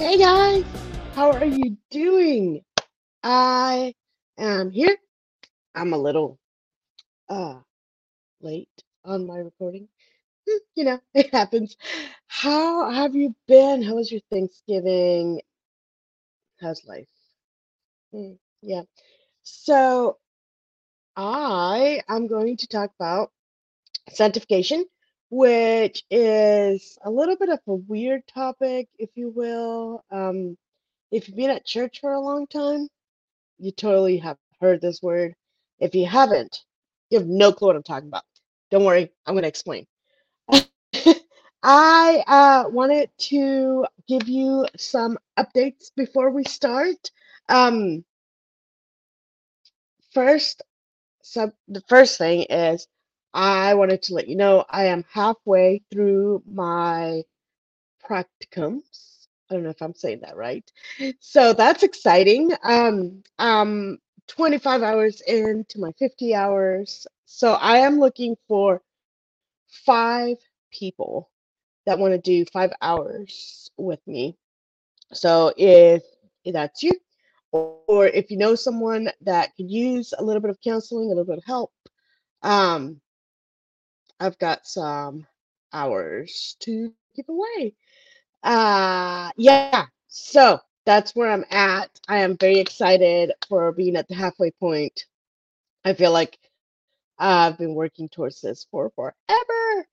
Hey guys, how are you doing? I am here. I'm a little uh late on my recording. Hmm, You know, it happens. How have you been? How was your Thanksgiving? How's life? Hmm, yeah. So I am going to talk about sanctification, which is a little bit of a weird topic, if you will. Um, if you've been at church for a long time, you totally have heard this word. If you haven't, you have no clue what I'm talking about. Don't worry, I'm going to explain. I uh, wanted to give you some updates before we start. Um, first, so the first thing is I wanted to let you know I am halfway through my practicums. I don't know if I'm saying that right. So that's exciting. Um, um, 25 hours into my 50 hours. So I am looking for five people that want to do five hours with me. So if that's you, or if you know someone that could use a little bit of counseling, a little bit of help, um, I've got some hours to give away. Uh, yeah. So that's where I'm at. I am very excited for being at the halfway point. I feel like I've been working towards this for forever.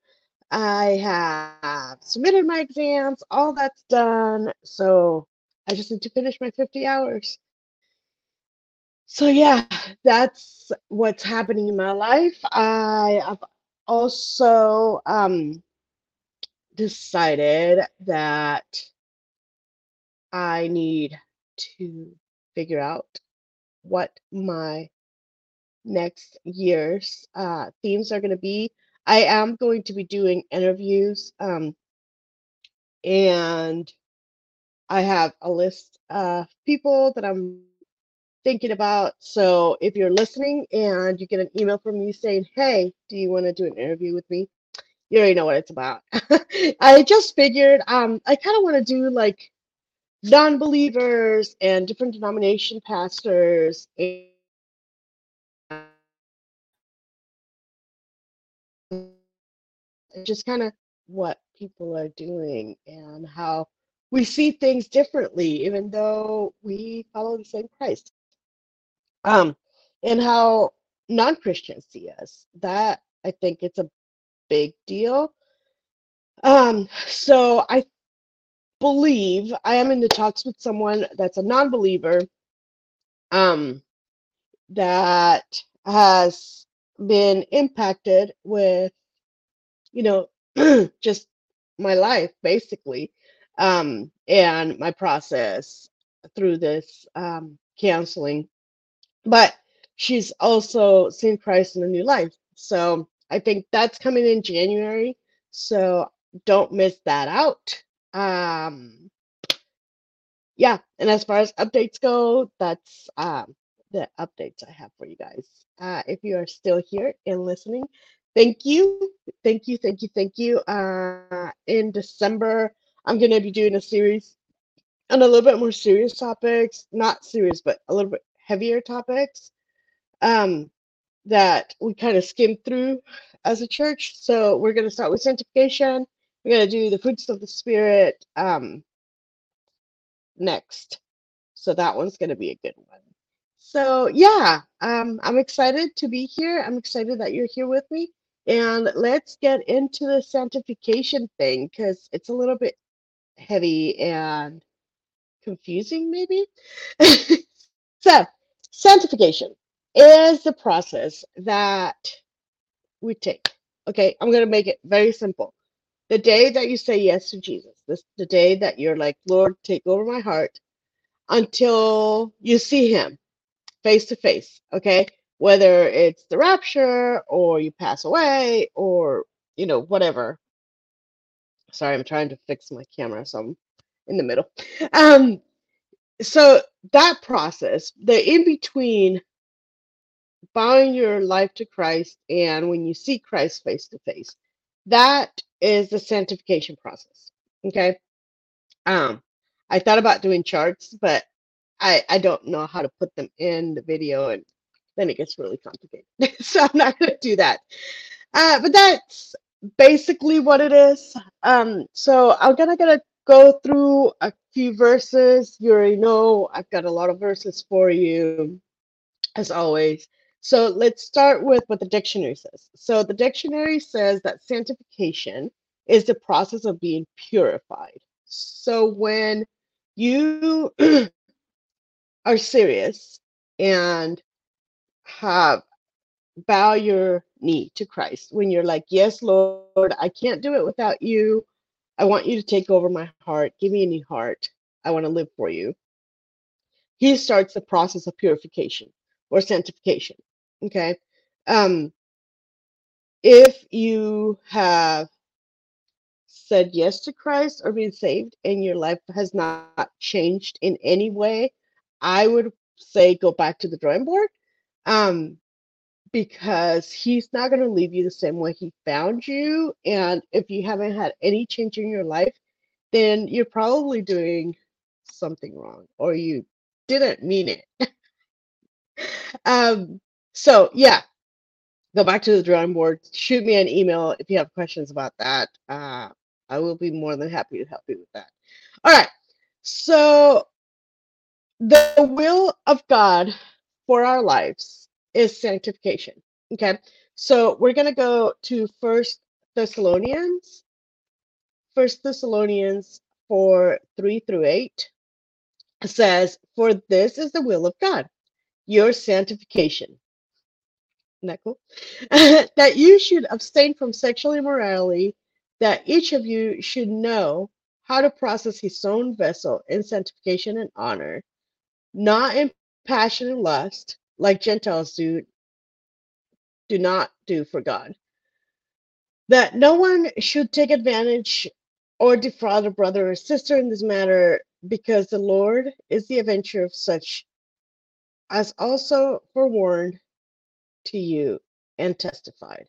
I have submitted my exams, all that's done. So I just need to finish my 50 hours. So yeah, that's what's happening in my life. I have also um, decided that I need to figure out what my next year's uh, themes are going to be. I am going to be doing interviews, um, and I have a list of people that I'm thinking about. So if you're listening and you get an email from me saying, "Hey, do you want to do an interview with me?" You already know what it's about. I just figured um, I kind of want to do like non-believers and different denomination pastors and just kind of what people are doing and how we see things differently, even though we follow the same Christ. Um, and how non-Christians see us. That I think it's a big deal. Um, so I believe I am in the talks with someone that's a non-believer, um, that has been impacted with, you know, just my life basically, um, and my process through this um, counseling. But she's also seen Christ in a new life. So I think that's coming in January. So don't miss that out. Um, yeah, and as far as updates go, that's um, the updates I have for you guys. Uh, if you are still here and listening, thank you, thank you, thank you, thank you. Uh, in December, I'm going to be doing a series on a little bit more serious topics, not serious, but a little bit heavier topics um, that we kind of skimmed through as a church. So we're going to start with sanctification. We're going to do the fruits of the spirit um, next. So that one's going to be a good one. So yeah, um, I'm excited to be here. I'm excited that you're here with me. And let's get into the sanctification thing because it's a little bit heavy and confusing, maybe. so, sanctification is the process that we take. Okay, I'm going to make it very simple. The day that you say yes to Jesus, this the day that you're like, Lord, take over my heart until you see him face to face. Okay, whether it's the rapture or you pass away or you know, whatever. Sorry, I'm trying to fix my camera, so I'm in the middle. Um, so that process, the in between bowing your life to Christ and when you see Christ face to face, that is the sanctification process. Okay. Um, I thought about doing charts, but I I don't know how to put them in the video, and then it gets really complicated. so I'm not going to do that. Uh, but that's basically what it is. Um, so I'm gonna gonna go through a few verses. You already know I've got a lot of verses for you, as always. So let's start with what the dictionary says. So the dictionary says that sanctification is the process of being purified. So when you are serious and have bow your knee to Christ, when you're like, Yes, Lord, I can't do it without you. I want you to take over my heart. Give me a new heart. I want to live for you. He starts the process of purification or sanctification. Okay. Um, if you have said yes to Christ or been saved and your life has not changed in any way, I would say go back to the drawing board. Um, because he's not going to leave you the same way he found you. And if you haven't had any change in your life, then you're probably doing something wrong or you didn't mean it. um, so, yeah, go back to the drawing board. Shoot me an email if you have questions about that. Uh, I will be more than happy to help you with that. All right. So, the will of God for our lives is sanctification. Okay. So, we're going to go to First Thessalonians, First Thessalonians 4 3 through 8 says, For this is the will of God, your sanctification. Isn't that cool? that you should abstain from sexual immorality that each of you should know how to process his own vessel in sanctification and honor, not in passion and lust, like Gentiles do, do not do for God. That no one should take advantage or defraud a brother or sister in this matter, because the Lord is the avenger of such, as also forewarned to you and testified.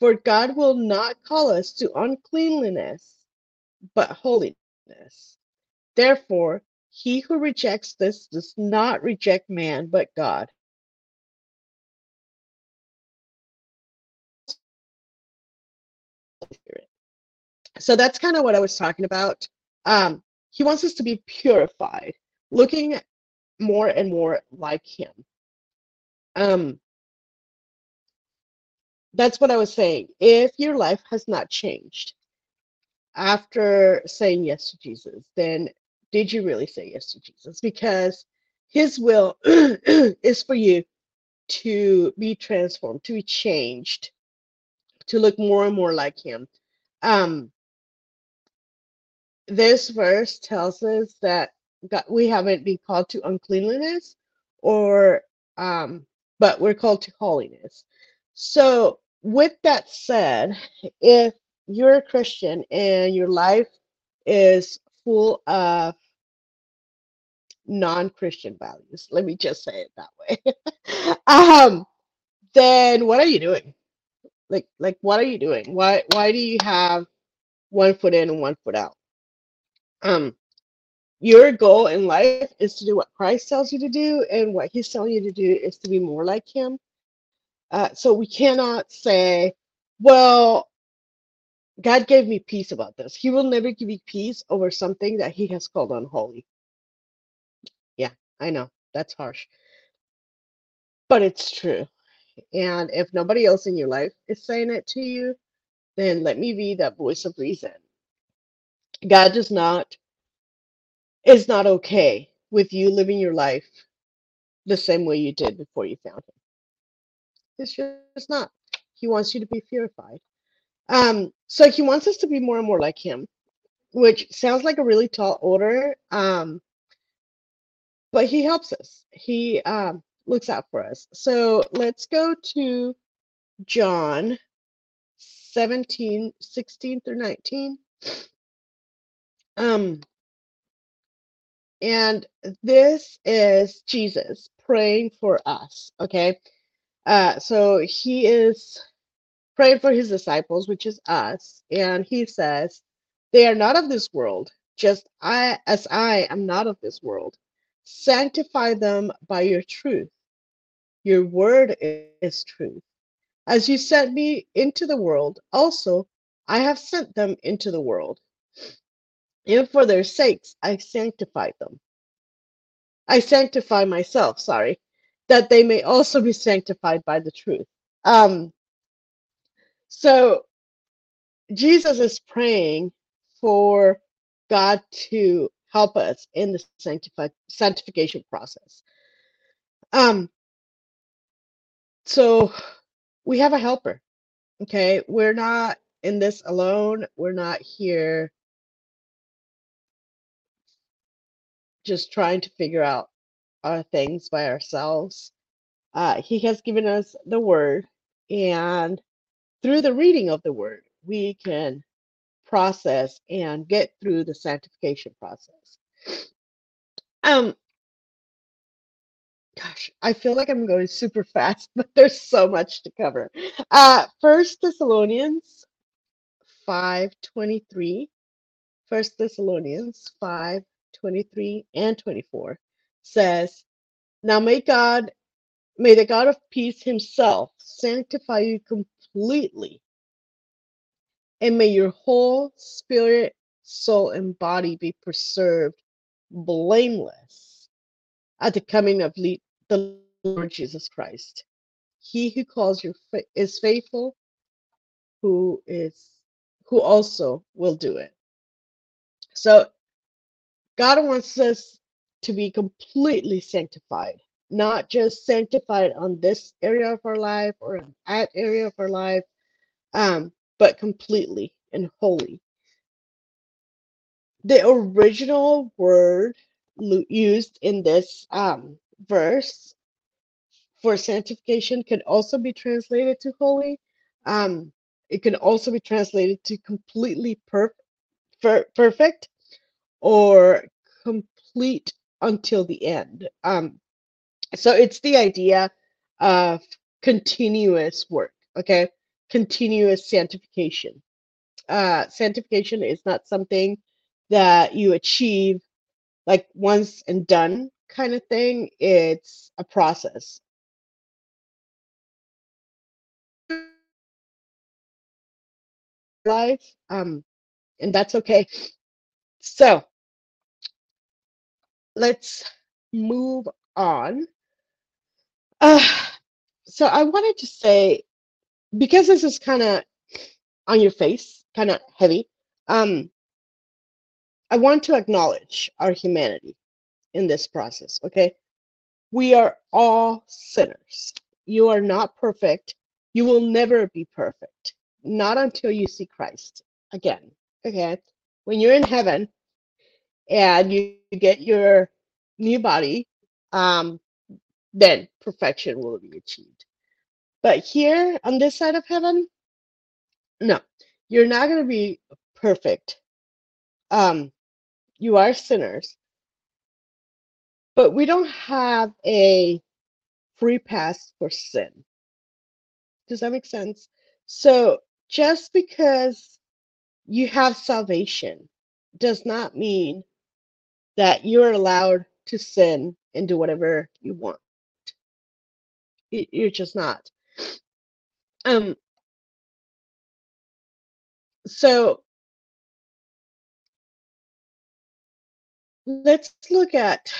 For God will not call us to uncleanliness, but holiness. Therefore, he who rejects this does not reject man, but God. So that's kind of what I was talking about. Um, he wants us to be purified, looking more and more like him. Um, that's what I was saying. If your life has not changed after saying yes to Jesus, then did you really say yes to Jesus? Because his will is for you to be transformed, to be changed, to look more and more like him. Um, this verse tells us that God, we haven't been called to uncleanliness or um, but we're called to holiness. So with that said, if you're a Christian and your life is full of non-Christian values, let me just say it that way. um, then what are you doing? Like, like what are you doing? Why, why do you have one foot in and one foot out? Um, your goal in life is to do what Christ tells you to do, and what He's telling you to do is to be more like Him. Uh, so we cannot say, well, God gave me peace about this. He will never give you peace over something that He has called unholy. I know that's harsh, but it's true. And if nobody else in your life is saying it to you, then let me be that voice of reason. God does not, is not okay with you living your life the same way you did before you found Him. It's just not. He wants you to be purified. Um, so he wants us to be more and more like him, which sounds like a really tall order. Um, but he helps us. He um, looks out for us. So let's go to John 17, 16 through 19. Um, and this is Jesus praying for us. Okay. Uh, so he is praying for his disciples, which is us, and he says, They are not of this world, just I as I am not of this world. Sanctify them by your truth. Your word is truth. As you sent me into the world, also I have sent them into the world. And for their sakes I sanctify them. I sanctify myself, sorry, that they may also be sanctified by the truth. Um, so Jesus is praying for God to help us in the sanctification process. Um, so we have a helper. Okay, we're not in this alone. We're not here just trying to figure out our things by ourselves. Uh, he has given us the word, and through the reading of the word, we can process and get through the sanctification process. Um, gosh, I feel like I'm going super fast, but there's so much to cover. Uh, First Thessalonians 5:23. First Thessalonians 5 23 and 24 says, Now may God, may the God of peace himself sanctify you completely, and may your whole spirit, soul, and body be preserved blameless at the coming of le- the Lord Jesus Christ. He who calls you fa- is faithful, who is who also will do it. So God wants us to be completely sanctified, not just sanctified on this area of our life or that area of our life, um, but completely and holy. The original word used in this um, verse for sanctification can also be translated to holy. Um, it can also be translated to completely per- per- perfect or complete until the end. Um, so it's the idea of continuous work, okay? Continuous sanctification. Uh, sanctification is not something that you achieve like once and done kind of thing. It's a process. Life, um, and that's okay. So let's move on. Uh, so I wanted to say because this is kind of on your face, kind of heavy. Um, I want to acknowledge our humanity in this process. Okay, we are all sinners. You are not perfect. You will never be perfect, not until you see Christ again. Okay, when you're in heaven and you get your new body, um, then perfection will be achieved. But here on this side of heaven, no, you're not going to be perfect. Um, you are sinners, but we don't have a free pass for sin. Does that make sense? So just because you have salvation does not mean that you're allowed to sin and do whatever you want. You're just not. Um, so let's look at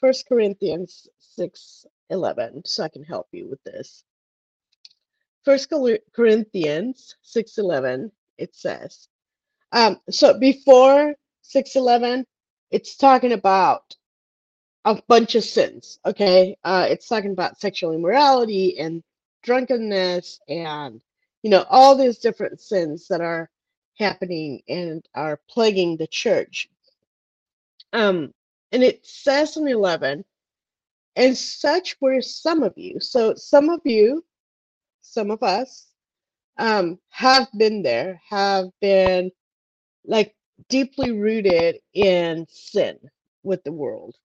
First Corinthians 6 11, so I can help you with this. First Corinthians 6 11, it says, um, so before 6 11, it's talking about a bunch of sins, okay? Uh, it's talking about sexual immorality and drunkenness and, you know, all these different sins that are happening and are plaguing the church. Um, and it says in 11, and such were some of you. So some of you, some of us, um, have been there, have been like deeply rooted in sin with the world.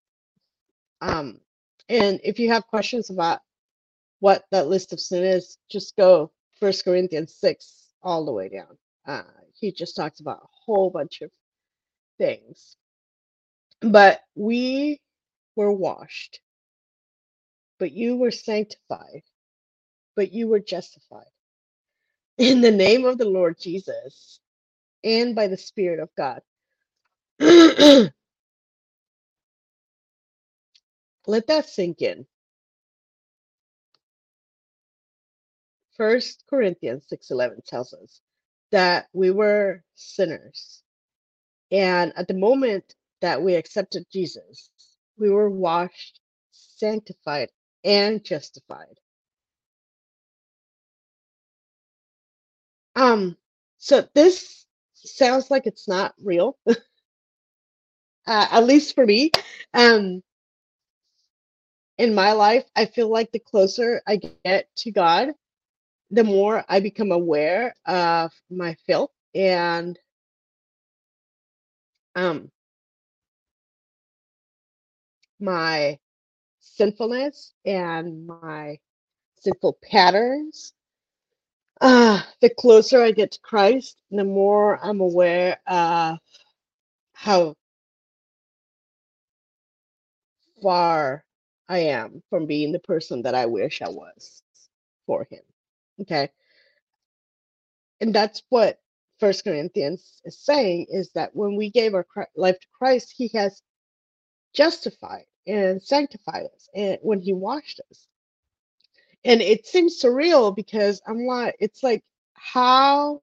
Um, and if you have questions about what that list of sin is, just go First Corinthians 6 all the way down. Uh, he just talks about a whole bunch of things. But we were washed, but you were sanctified, but you were justified in the name of the Lord Jesus and by the Spirit of God. Let that sink in. First Corinthians 6:11 tells us that we were sinners. And at the moment that we accepted Jesus, we were washed, sanctified, and justified. Um so this sounds like it's not real, uh, at least for me. Um in my life, I feel like the closer I get to God, the more I become aware of my filth and um, my sinfulness and my sinful patterns. Uh, the closer I get to Christ, the more I'm aware of how far I am from being the person that I wish I was for Him. Okay. And that's what First Corinthians is saying is that when we gave our life to Christ, He has justified and sanctified us, and when He washed us. And it seems surreal because I'm like, it's like, how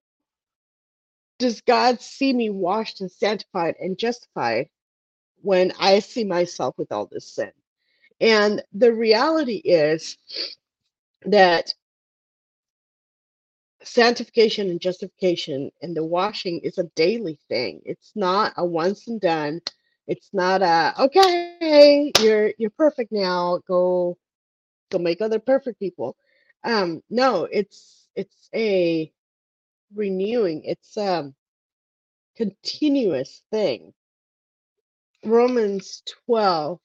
does God see me washed and sanctified and justified when I see myself with all this sin? And the reality is that sanctification and justification and the washing is a daily thing. It's not a once and done. It's not a okay, you're you're perfect now. Go go make other perfect people. Um no, it's it's a renewing. It's a continuous thing. Romans 12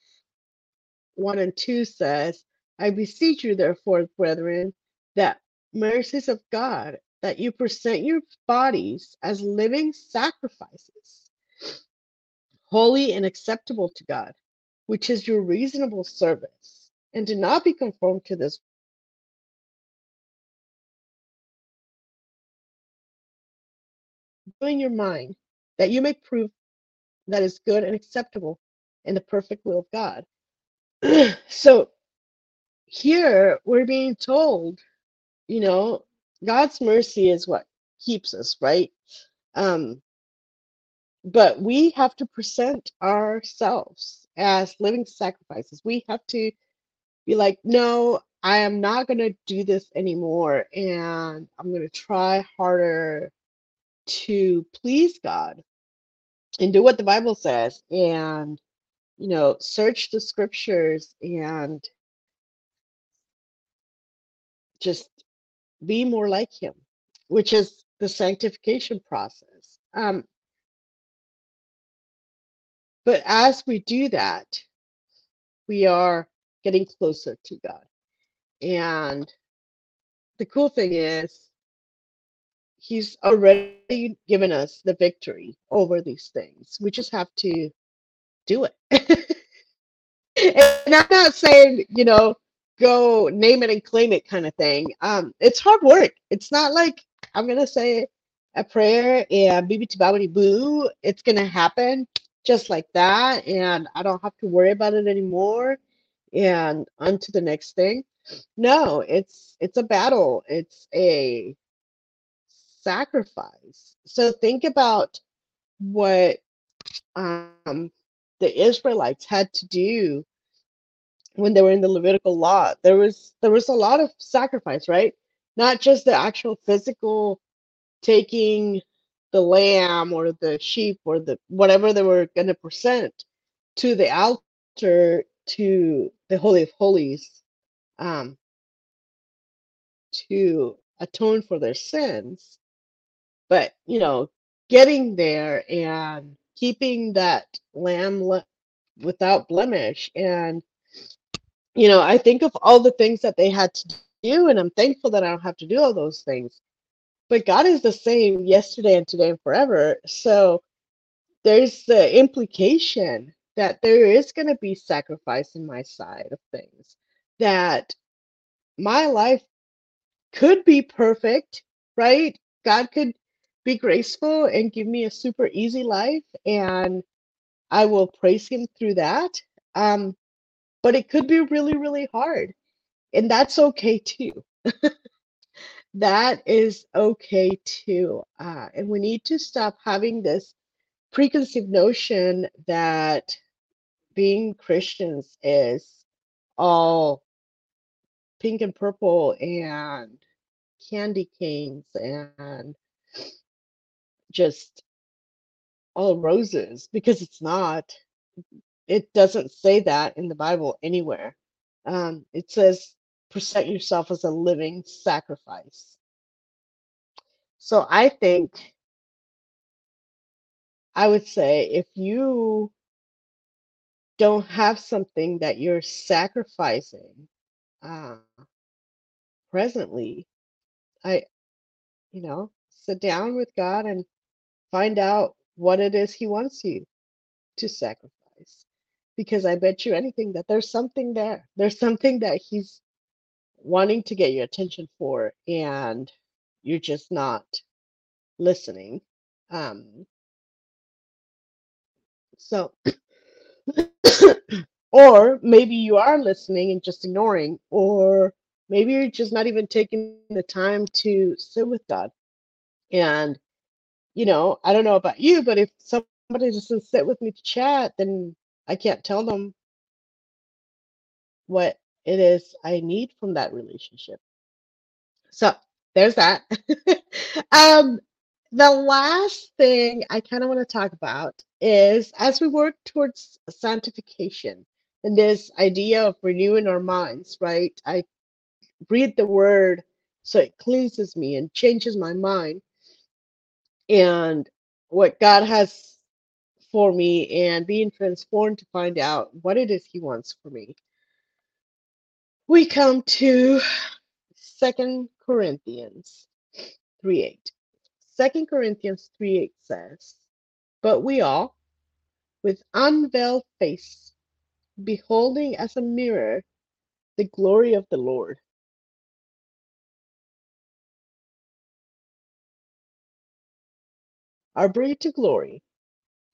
1 and 2 says, I beseech you, therefore, brethren, that mercies of God, that you present your bodies as living sacrifices, holy and acceptable to God, which is your reasonable service. And do not be conformed to this in your mind, that you may prove that is good and acceptable in the perfect will of God. so here we're being told you know god's mercy is what keeps us right? Um but we have to present ourselves as living sacrifices. We have to be like no i am not going to do this anymore and i'm going to try harder to please god and do what the bible says and you know search the scriptures and just be more like him, which is the sanctification process. Um, but as we do that, we are getting closer to God. And the cool thing is, He's already given us the victory over these things. We just have to do it. and I'm not saying, you know, go name it and claim it kind of thing. Um, it's hard work. It's not like I'm gonna say a prayer and beep babidi boo. It's gonna happen just like that, and I don't have to worry about it anymore. And on to the next thing. No, it's it's a battle. It's a sacrifice. So think about what um, the Israelites had to do when they were in the Levitical law. There was there was a lot of sacrifice, right? Not just the actual physical taking the lamb or the sheep or the whatever they were going to present to the altar to the holy of holies um, to atone for their sins but you know getting there and keeping that lamb le- without blemish and you know, I think of all the things that they had to do, and I'm thankful that I don't have to do all those things. But God is the same yesterday and today and forever. So there's the implication that there is going to be sacrifice in my side of things, that my life could be perfect, right? God could be graceful and give me a super easy life, and I will praise Him through that. Um, but it could be really, really hard, and that's okay too. that is okay too. Uh, and we need to stop having this preconceived notion that being Christians is all pink and purple and candy canes and just all roses because it's not. It doesn't say that in the Bible anywhere. Um, it says present yourself as a living sacrifice. So I think I would say if you don't have something that you're sacrificing uh, presently, I, you know, sit down with God and find out what it is He wants you to sacrifice. Because I bet you anything that there's something there. There's something that He's wanting to get your attention for, and you're just not listening. Um, so, or maybe you are listening and just ignoring, or maybe you're just not even taking the time to sit with God. And, you know, I don't know about you, but if somebody doesn't sit with me to chat, then I can't tell them what it is I need from that relationship. So there's that. um, the last thing I kind of want to talk about is as we work towards sanctification and this idea of renewing our minds, right? I read the word so it cleanses me and changes my mind and what God has for me and being transformed to find out what it is he wants for me. We come to Second Corinthians 3 8. 2 Corinthians 3 8 says, But we all, with unveiled face, beholding as a mirror the glory of the Lord, are brought to glory,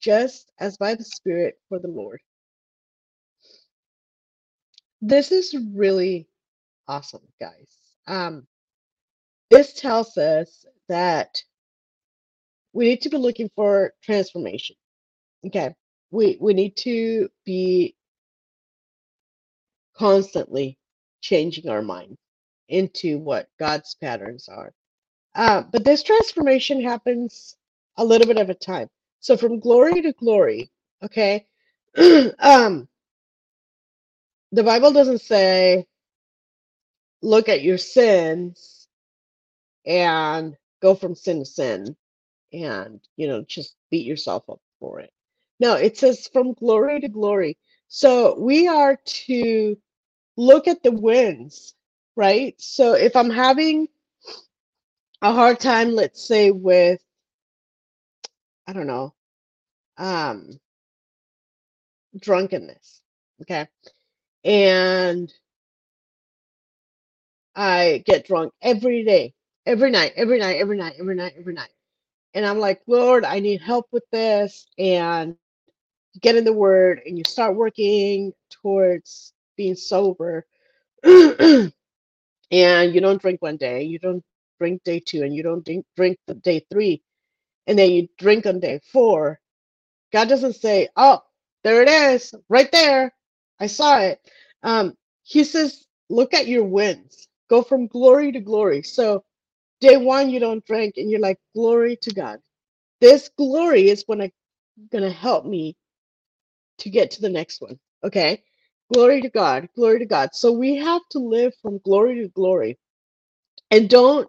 just as by the Spirit for the Lord. This is really awesome, guys. Um, this tells us that we need to be looking for transformation. Okay. We we need to be constantly changing our mind into what God's patterns are. Uh, but this transformation happens a little bit of a time. So from glory to glory, okay? um, the Bible doesn't say look at your sins and go from sin to sin and, you know, just beat yourself up for it. No, it says from glory to glory. So we are to look at the wins, right? So if I'm having a hard time, let's say with, I don't know, um, drunkenness, okay, and I get drunk every day, every night, every night, every night, every night, every night. And I'm like, Lord, I need help with this. And you get in the word and you start working towards being sober. and you don't drink one day, you don't drink day two, and you don't drink, drink the day three. And then you drink on day four. God doesn't say, Oh, there it is, right there. I saw it. Um, he says, Look at your wins go from glory to glory. So day one you don't drink and you're like glory to God. This glory is when I gonna help me to get to the next one. Okay. Glory to God. Glory to God. So we have to live from glory to glory. And don't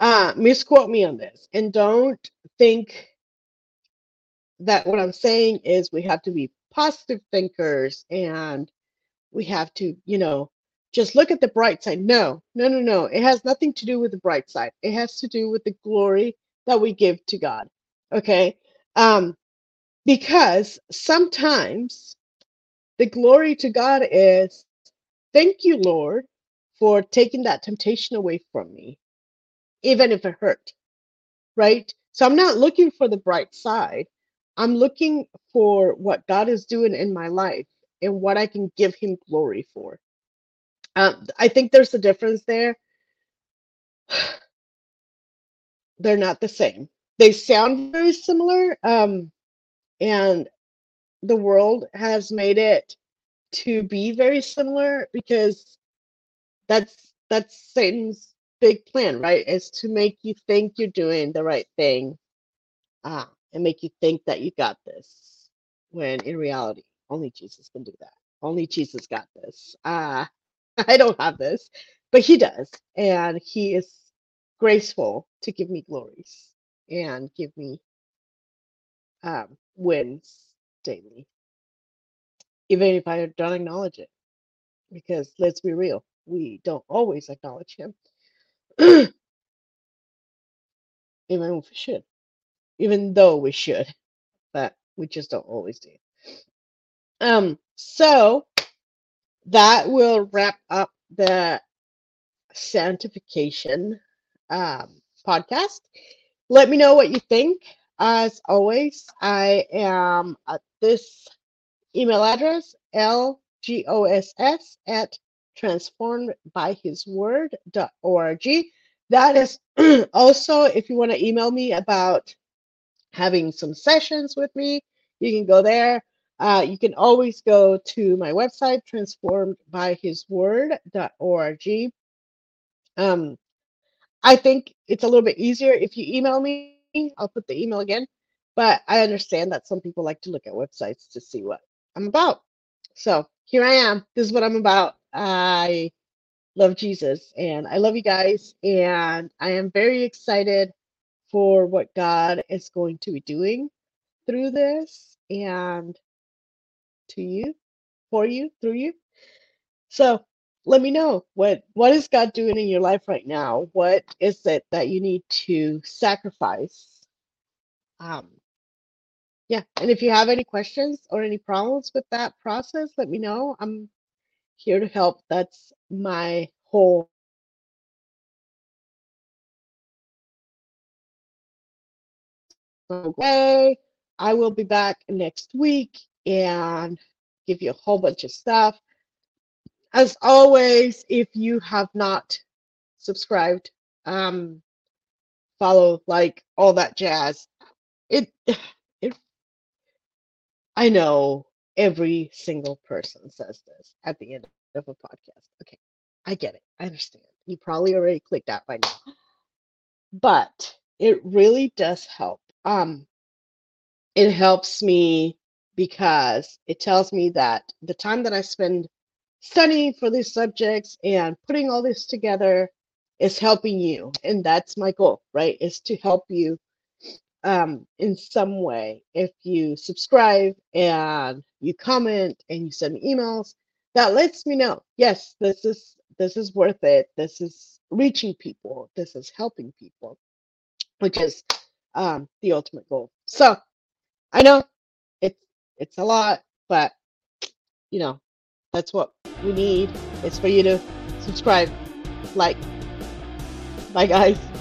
uh misquote me on this. And don't think that what I'm saying is we have to be positive thinkers and we have to, you know, just look at the bright side. No, no, no, no. It has nothing to do with the bright side. It has to do with the glory that we give to God. Okay. Um, because sometimes the glory to God is thank you, Lord, for taking that temptation away from me, even if it hurt, right? So I'm not looking for the bright side. I'm looking for what God is doing in my life and what I can give Him glory for. Um, I think there's a difference there. They're not the same. They sound very similar, um, and the world has made it to be very similar because that's that's Satan's big plan, right? Is to make you think you're doing the right thing, ah, and make you think that you got this, when in reality, only Jesus can do that. Only Jesus got this. Ah, I don't have this, but He does, and He is graceful to give me glories and give me um, wins daily, even if I don't acknowledge it. Because let's be real, we don't always acknowledge Him, even if we should, even though we should, but we just don't always do. Um, so that will wrap up the sanctification um, podcast. Let me know what you think. As always, I am at this email address, lgoss at transformedbyhisword.org. That is also, if you want to email me about having some sessions with me, you can go there. Uh, you can always go to my website, transformedbyhisword.org. Um, I think it's a little bit easier if you email me. I'll put the email again, but I understand that some people like to look at websites to see what I'm about. So here I am. This is what I'm about. I love Jesus and I love you guys, and I am very excited for what God is going to be doing through this and to you, for you, through you. So let me know what what is God doing in your life right now? What is it that you need to sacrifice? Um, yeah, and if you have any questions or any problems with that process, let me know. I'm here to help. That's my whole way. I will be back next week and give you a whole bunch of stuff. As always, if you have not subscribed, um, follow, like all that jazz. It, it. I know every single person says this at the end of a podcast. Okay, I get it. I understand. You probably already clicked out by now, but it really does help. Um, it helps me because it tells me that the time that I spend studying for these subjects and putting all this together is helping you. And that's my goal, right? Is to help you um, in some way. If you subscribe and you comment and you send me emails, that lets me know, yes, this is this is worth it. This is reaching people. This is helping people, which is um, the ultimate goal. So I know it's it's a lot, but you know that's what we need. It's for you to subscribe, like. Bye, guys.